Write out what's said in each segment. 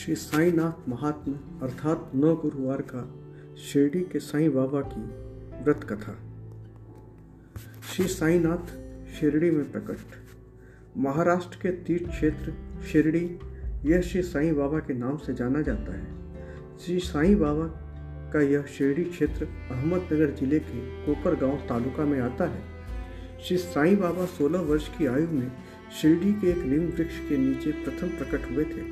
श्री साईनाथ महात्मा अर्थात नौ गुरुवार का शिरडी के साईं बाबा की व्रत कथा श्री साईनाथ शिरडी में प्रकट। महाराष्ट्र के तीर्थ क्षेत्र शिरडी, यह श्री साईं बाबा के नाम से जाना जाता है। श्री साईं बाबा का यह शिरडी क्षेत्र अहमदनगर ज़िले के कोपर गाँव तालुका में आता है। श्री साईं बाबा 16 वर्ष की आयु में शिरडी के एक नीम वृक्ष के नीचे प्रथम प्रकट हुए थे।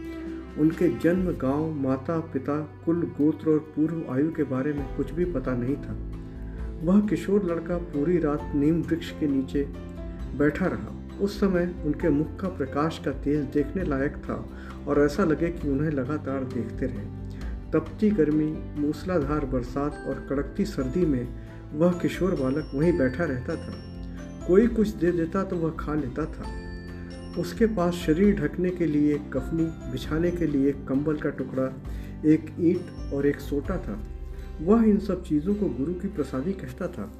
उनके जन्म गाँव, माता, पिता, कुल गोत्र और पूर्व आयु के बारे में कुछ भी पता नहीं था। वह किशोर लड़का पूरी रात नीम वृक्ष के नीचे बैठा रहा। उस समय उनके मुख का प्रकाश का तेज देखने लायक था और ऐसा लगे कि उन्हें लगातार देखते रहे। तपती गर्मी, मूसलाधार बरसात और कड़कती सर्दी में वह किशोर बालक वहीं बैठा रहता था। कोई कुछ दे देता तो वह खा लेता था। उसके पास शरीर ढकने के लिए एक कफनी, बिछाने के लिए एक कंबल का टुकड़ा, एक ईंट और एक सोटा था। वह इन सब चीज़ों को गुरु की प्रसादी कहता था।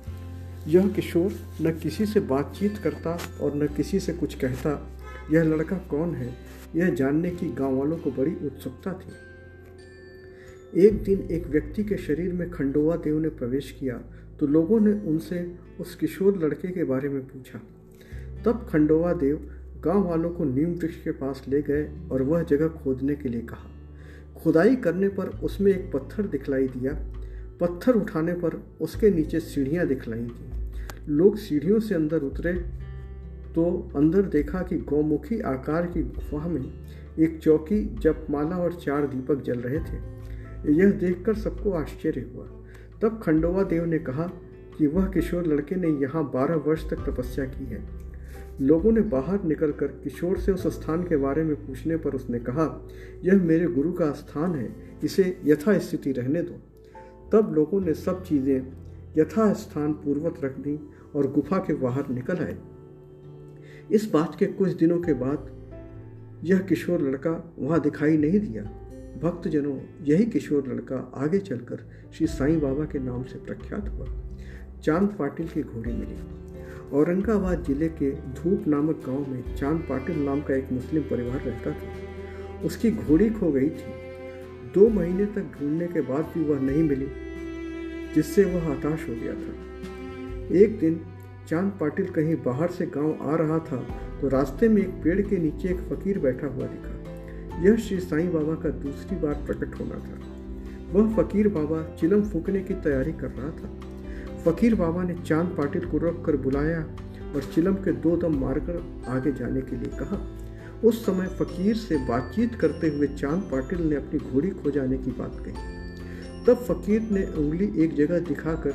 यह किशोर न किसी से बातचीत करता और न किसी से कुछ कहता, यह लड़का कौन है? यह जानने की गाँव वालों को बड़ी उत्सुकता थी। एक दिन एक व्यक्ति के शरीर में खंडोवा देव ने प्रवेश किया तो लोगों ने उनसे उस किशोर लड़के के बारे में पूछा। तब खंडोवा देव गाँव वालों को नीम वृक्ष के पास ले गए और वह जगह खोदने के लिए कहा। खुदाई करने पर उसमें एक पत्थर दिखलाई दिया। पत्थर उठाने पर उसके नीचे सीढ़ियाँ दिखलाई दी। लोग सीढ़ियों से अंदर उतरे तो अंदर देखा कि गौमुखी आकार की गुफा में एक चौकी, जपमाला और चार दीपक जल रहे थे। यह देखकर सबको आश्चर्य हुआ। तब खंडोवा देव ने कहा कि वह किशोर लड़के ने यहाँ बारह वर्ष तक तपस्या की है। लोगों ने बाहर निकलकर किशोर से उस स्थान के बारे में पूछने पर उसने कहा, यह मेरे गुरु का स्थान है, इसे यथास्थिति रहने दो। तब लोगों ने सब चीज़ें यथास्थान पूर्वत रख दी और गुफा के बाहर निकल आए। इस बात के कुछ दिनों के बाद यह किशोर लड़का वहाँ दिखाई नहीं दिया। भक्तजनों, यही किशोर लड़का आगे चलकर श्री साईं बाबा के नाम से प्रख्यात हुआ। चाँद पाटिल की घोड़ी मिली। औरंगाबाद ज़िले के धूप नामक गाँव में चाँद पाटिल नाम का एक मुस्लिम परिवार रहता था। उसकी घोड़ी खो गई थी। दो महीने तक ढूँढने के बाद भी वह नहीं मिली, जिससे वह हताश हो गया था। एक दिन चाँद पाटिल कहीं बाहर से गाँव आ रहा था तो रास्ते में एक पेड़ के नीचे एक फकीर बैठा हुआ दिखा। यह श्री साईं बाबा का दूसरी बार प्रकट होना था। वह फकीर बाबा चिलम फूकने की तैयारी कर रहा था। फकीर बाबा ने चाँद पाटिल को रोक कर बुलाया और चिलम के दो दम मारकर आगे जाने के लिए कहा। उस समय फकीर से बातचीत करते हुए चाँद पाटिल ने अपनी घोड़ी खो जाने की बात कही। तब फकीर ने उंगली एक जगह दिखाकर,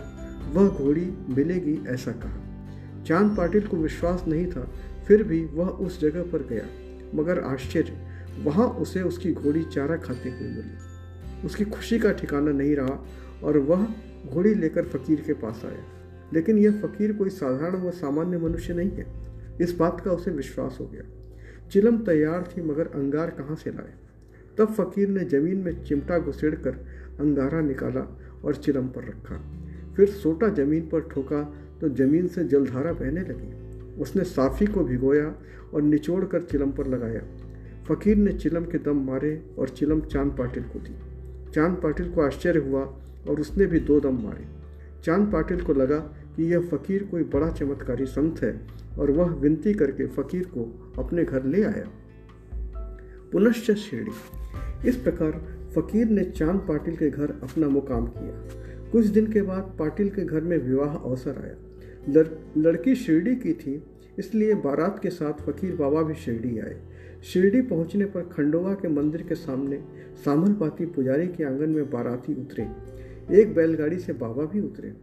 वह घोड़ी मिलेगी, ऐसा कहा। चाँद पाटिल को विश्वास नहीं था, फिर भी वह उस जगह पर गया। मगर आश्चर्य, वहाँ उसे उसकी घोड़ी चारा खाते हुए मिली। उसकी खुशी का ठिकाना नहीं रहा और वह घोड़ी लेकर फकीर के पास आया। लेकिन यह फकीर कोई साधारण व सामान्य मनुष्य नहीं है। इस बात का उसे विश्वास हो गया। चिलम तैयार थी, मगर अंगार कहाँ से लाए? तब फकीर ने ज़मीन में चिमटा घुसेड़ कर अंगारा निकाला और चिलम पर रखा। फिर सोटा ज़मीन पर ठोका तो ज़मीन से जलधारा बहने लगी। उसने साफी को भिगोया और निचोड़ कर चिलम पर लगाया। फकीर ने चिलम के दम मारे और चिलम चाँद पाटिल को दी। चाँद पाटिल को आश्चर्य हुआ और उसने भी दो दम मारे। चाँद पाटिल को लगा कि यह फकीर कोई बड़ा चमत्कारी संत है और वह विनती करके फकीर को अपने घर ले आया। पुनश्च शिरडी। इस प्रकार फकीर ने चाँद पाटिल के घर अपना मुकाम किया। कुछ दिन के बाद पाटिल के घर में विवाह अवसर आया। लड़, लड़की शिरडी की थी इसलिए बारात के साथ फकीर बाबा भी शिरडी आए। शिरडी पहुँचने पर खंडोवा के मंदिर के सामने सामलपाती पुजारी के आँगन में बाराती उतरे। एक बैलगाड़ी से बाबा भी उतरे।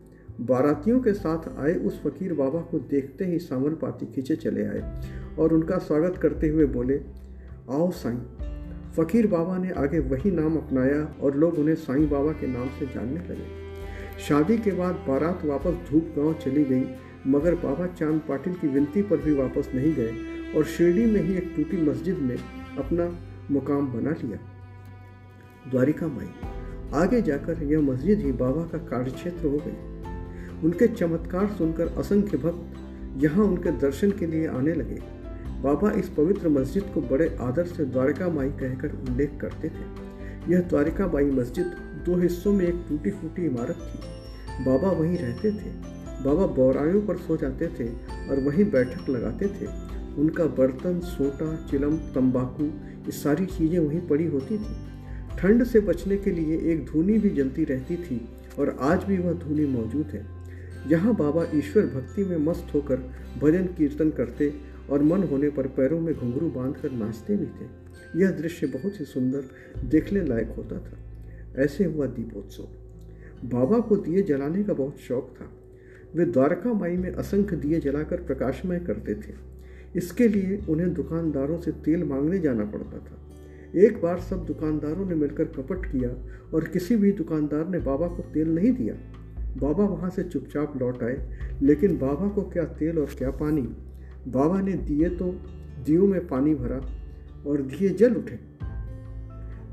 बारातियों के साथ आए उस फकीर बाबा को देखते ही सामलपाती खींचे चले आए और उनका स्वागत करते हुए बोले, आओ साईं। फकीर बाबा ने आगे वही नाम अपनाया और लोग उन्हें साईं बाबा के नाम से जानने लगे। शादी के बाद बारात वापस धूप गाँव चली गई, मगर बाबा चाँद पाटिल की विनती पर भी वापस नहीं गए और शिरडी में ही एक टूटी मस्जिद में अपना मुकाम बना लिया। द्वारिका माई। आगे जाकर यह मस्जिद ही बाबा का कार्यक्षेत्र हो गई। उनके चमत्कार सुनकर असंख्य भक्त यहाँ उनके दर्शन के लिए आने लगे। बाबा इस पवित्र मस्जिद को बड़े आदर से द्वारका माई कहकर उल्लेख करते थे। यह द्वारका माई मस्जिद दो हिस्सों में एक टूटी फूटी इमारत थी। बाबा वहीं रहते थे। बाबा बोरायों पर सो जाते थे और वहीं बैठक लगाते थे। उनका बर्तन, सोटा, चिलम, तंबाकू, ये सारी चीज़ें वहीं पड़ी होती थी। ठंड से बचने के लिए एक धुनी भी जलती रहती थी और आज भी वह धुनी मौजूद है। यहाँ बाबा ईश्वर भक्ति में मस्त होकर भजन कीर्तन करते और मन होने पर पैरों में घुंघरू बांधकर नाचते भी थे। यह दृश्य बहुत ही सुंदर देखने लायक होता था। ऐसे हुआ दीपोत्सव। बाबा को दिए जलाने का बहुत शौक था। वे द्वारका माई में असंख्य दिए जलाकर प्रकाशमय करते थे। इसके लिए उन्हें दुकानदारों से तेल मांगने जाना पड़ता था। एक बार सब दुकानदारों ने मिलकर कपट किया और किसी भी दुकानदार ने बाबा को तेल नहीं दिया। बाबा वहाँ से चुपचाप लौट आए, लेकिन बाबा को क्या तेल और क्या पानी? बाबा ने दिए तो दियो में पानी भरा और दिए जल उठे।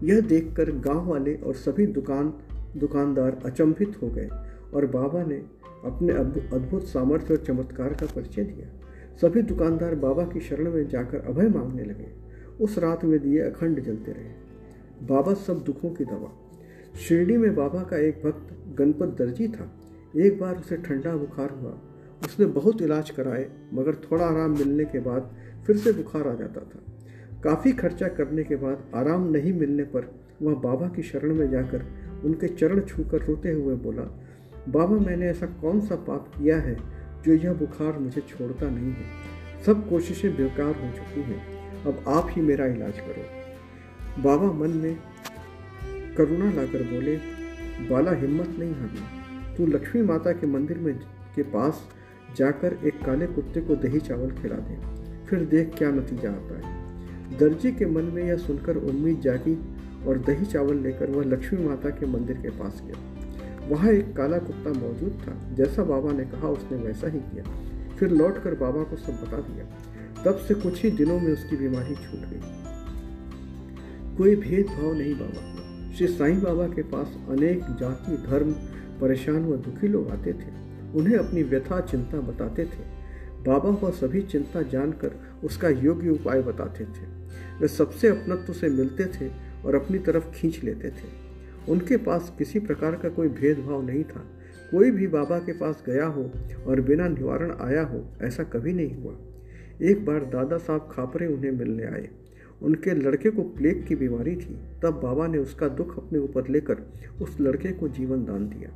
यह देखकर गाँव वाले और सभी दुकान, दुकानदार अचंभित हो गए और बाबा ने अपने अद्भुत सामर्थ्य और चमत्कार का परिचय दिया। सभी दुकानदार बाबा की शरण में जाकर अभय मांगने लगे। उस रात में दिए अखंड जलते रहे। बाबा सब दुखों की दवा। शिरडी में बाबा का एक भक्त गणपत दर्जी था। एक बार उसे ठंडा बुखार हुआ। उसने बहुत इलाज कराए, मगर थोड़ा आराम मिलने के बाद फिर से बुखार आ जाता था। काफ़ी खर्चा करने के बाद आराम नहीं मिलने पर वह बाबा की शरण में जाकर उनके चरण छूकर रोते हुए बोला, बाबा, मैंने ऐसा कौन सा पाप किया है जो यह बुखार मुझे छोड़ता नहीं है? सब कोशिशें बेकार हो चुकी हैं। अब आप ही मेरा इलाज करो। बाबा मन में करुणा लाकर बोले, बाला हिम्मत नहीं हारना तू लक्ष्मी माता के मंदिर में के पास जाकर एक काले कुत्ते को दही चावल खिला दे। फिर देख क्या नतीजा आता है। दर्जी के मन में यह सुनकर उम्मीद जागी और दही चावल लेकर वह लक्ष्मी माता के मंदिर के पास गया। वहाँ एक काला कुत्ता मौजूद था। जैसा बाबा ने कहा, उसने वैसा ही किया। फिर लौटकर बाबा को सब बता दिया। तब से कुछ ही दिनों में उसकी बीमारी छूट गई। कोई भेदभाव नहीं बाबा। श्री साईं बाबा के पास अनेक जाति, धर्म, परेशान व दुखी लोग आते थे। उन्हें अपनी व्यथा, चिंता बताते थे। बाबा वह सभी चिंता जानकर उसका योग्य उपाय बताते थे। वे सबसे अपनत्व से मिलते थे और अपनी तरफ़ खींच लेते थे। उनके पास किसी प्रकार का कोई भेदभाव नहीं था। कोई भी बाबा के पास गया हो और बिना निवारण आया हो, ऐसा कभी नहीं हुआ। एक बार दादा साहब खापरे उन्हें मिलने आए। उनके लड़के को प्लेग की बीमारी थी। तब बाबा ने उसका दुख अपने ऊपर लेकर उस लड़के को जीवन दान दिया।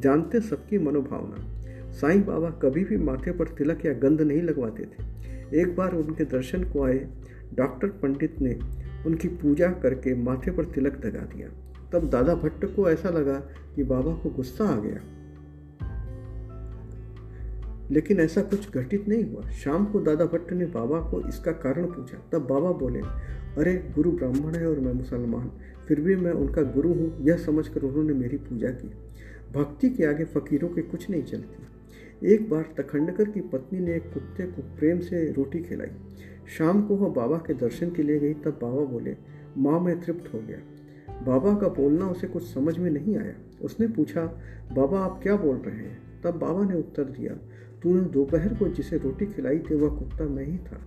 जानते सबकी मनोभावना। साईं बाबा कभी भी माथे पर तिलक या गंध नहीं लगवाते थे। एक बार उनके दर्शन को आए। डॉक्टर पंडित ने उनकी पूजा करके माथे पर तिलक लगा दिया। तब दादा भट्ट को ऐसा लगा कि बाबा को गुस्सा आ गया। लेकिन ऐसा कुछ घटित नहीं हुआ। शाम को दादा भट्ट ने बाबा को इसका कारण पूछा। तब बाबा बोले, अरे, गुरु ब्राह्मण है और मैं मुसलमान। फिर भी मैं उनका गुरु हूँ। यह समझकर उन्होंने मेरी पूजा की। भक्ति के आगे फकीरों के कुछ नहीं चलती। एक बार तखंडकर की पत्नी ने एक कुत्ते को प्रेम से रोटी खिलाई। शाम को वह बाबा के दर्शन के लिए गई। तब बाबा बोले, माँ, मैं तृप्त हो गया। बाबा का बोलना उसे कुछ समझ में नहीं आया। उसने पूछा, बाबा, आप क्या बोल रहे हैं? तब बाबा ने उत्तर दिया तूने दोपहर को जिसे रोटी खिलाई थी, वह कुत्ता मैं ही था।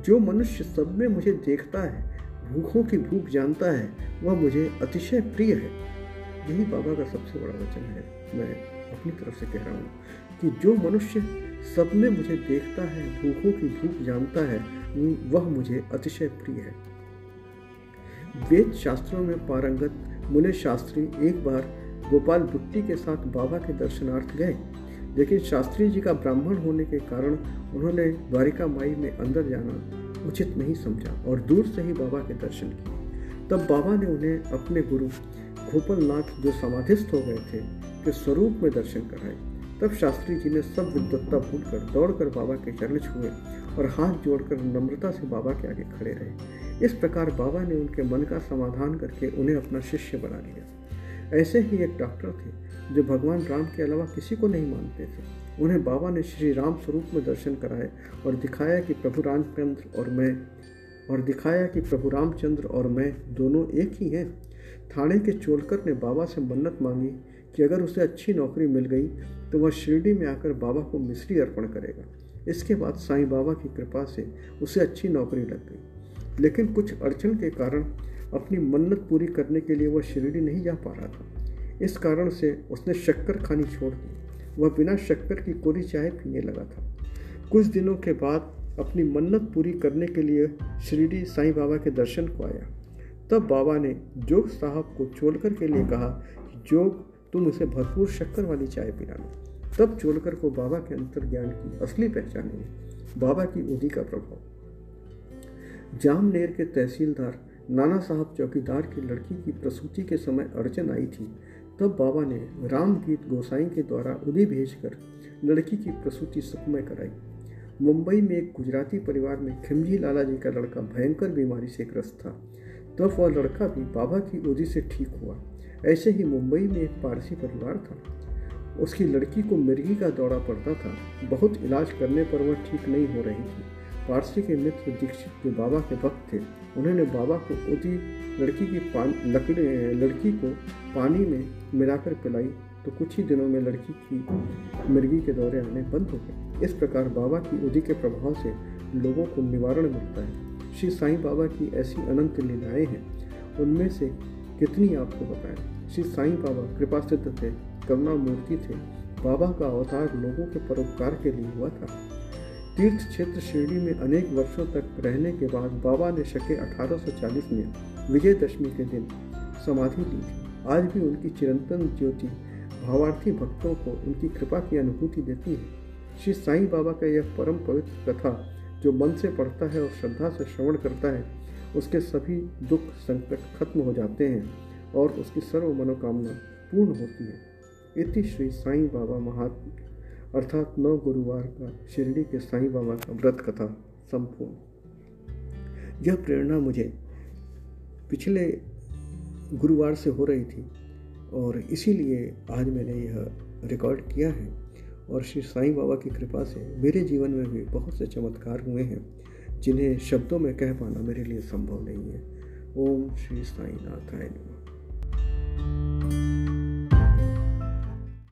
जो मनुष्य सब में मुझे देखता है, भूखों की भूख जानता है, वह मुझे अतिशय प्रिय है। यही बाबा का सबसे बड़ा वचन है। मैं अपनी तरफ़ से कह रहा हूँ कि जो मनुष्य सब में मुझे देखता है, भूखों की भूख जानता है, वह मुझे अतिशय प्रिय है। वेद शास्त्रों में पारंगत मुने शास्त्री एक बार गोपाल बुट्टी के साथ बाबा के दर्शनार्थ गए। लेकिन शास्त्री जी का ब्राह्मण होने के कारण उन्होंने द्वारिका माई में अंदर जाना उचित नहीं समझा और दूर से ही बाबा के दर्शन किए। तब बाबा ने उन्हें अपने गुरु गोपाल नाथ जो समाधिस्थ हो गए थे, के स्वरूप में दर्शन कराए। तब शास्त्री जी ने सब विद्वत्ता भूलकर दौड़कर बाबा के चरण छुए और हाथ जोड़कर नम्रता से बाबा के आगे खड़े रहे। इस प्रकार बाबा ने उनके मन का समाधान करके उन्हें अपना शिष्य बना लिया। ऐसे ही एक डॉक्टर थे, जो भगवान राम के अलावा किसी को नहीं मानते थे। उन्हें बाबा ने श्री राम स्वरूप में दर्शन कराए और दिखाया कि प्रभु रामचंद्र और मैं, और दिखाया कि प्रभु रामचंद्र और मैं दोनों एक ही हैं। थाने के चोलकर ने बाबा से मन्नत मांगी कि अगर उसे अच्छी नौकरी मिल गई तो वह शिरडी में आकर बाबा को मिश्री अर्पण करेगा। इसके बाद साईं बाबा की कृपा से उसे अच्छी नौकरी लग गई। लेकिन कुछ अड़चन के कारण अपनी मन्नत पूरी करने के लिए वह शिरडी नहीं जा पा रहा था। इस कारण से उसने शक्कर खानी छोड़ दी। वह बिना शक्कर की कोरी चाय पीने लगा था। कुछ दिनों के बाद अपनी मन्नत पूरी करने के लिए शिरडी साईं बाबा के दर्शन को आया। तब बाबा ने जोग साहब को चोलकर के लिए कहा कि, जोग, तुम उसे भरपूर शक्कर वाली चाय पिलाना तब चोलकर को बाबा के अंतर्ज्ञान की असली पहचान हुई। बाबा की उदी का प्रभाव। जामनेर के तहसीलदार नाना साहब चौकीदार की लड़की की प्रसूति के समय अड़चन आई थी, तब बाबा ने रामगीत गोसाई के द्वारा उदी भेजकर लड़की की प्रसूति सुखमय कराई। मुंबई में एक गुजराती परिवार में खिमजी लाला जी का लड़का भयंकर बीमारी से ग्रस्त था, तब वह लड़का भी बाबा की उदी से ठीक हुआ। ऐसे ही मुंबई में एक पारसी परिवार था। उसकी लड़की को मिर्गी का दौरा पड़ता था, बहुत इलाज करने पर वह ठीक नहीं हो रही थी। पारसी के मित्र दीक्षित जो बाबा के भक्त थे। उन्होंने बाबा को उदी लड़की की पान, लकड़ी, लड़की को पानी में मिलाकर पिलाई। तो कुछ ही दिनों में लड़की की मिर्गी के दौरे आने बंद हो गए। इस प्रकार बाबा की उदी के प्रभाव से लोगों को निवारण मिलता है। श्री साईं बाबा की ऐसी अनंत लीलाएँ हैं। उनमें से कितनी आपको बताएँ? श्री साईं बाबा कृपा सिद्ध थे करुणा मूर्ति थे। बाबा का अवतार लोगों के परोपकार के लिए हुआ था। तीर्थ क्षेत्र शिरडी में अनेक वर्षों तक रहने के बाद बाबा ने शके 1840 में विजयदशमी के दिन समाधि ली थी। आज भी उनकी चिरंतन ज्योति भावार्थी भक्तों को उनकी कृपा की अनुभूति देती है। श्री साईं बाबा का यह परम पवित्र कथा जो मन से पढ़ता है और श्रद्धा से श्रवण करता है, उसके सभी दुख संकट खत्म हो जाते हैं और उसकी सर्व मनोकामना पूर्ण होती है। इति श्री साईं बाबा महात्मा अर्थात नौ गुरुवार का, शिरडी के साईं बाबा का व्रत कथा संपूर्ण। यह प्रेरणा मुझे पिछले गुरुवार से हो रही थी और इसीलिए आज मैंने यह रिकॉर्ड किया है और श्री साईं बाबा की कृपा से मेरे जीवन में भी बहुत से चमत्कार हुए हैं, जिन्हें शब्दों में कह पाना मेरे लिए संभव नहीं है। ओम श्री साई नाथाय नमः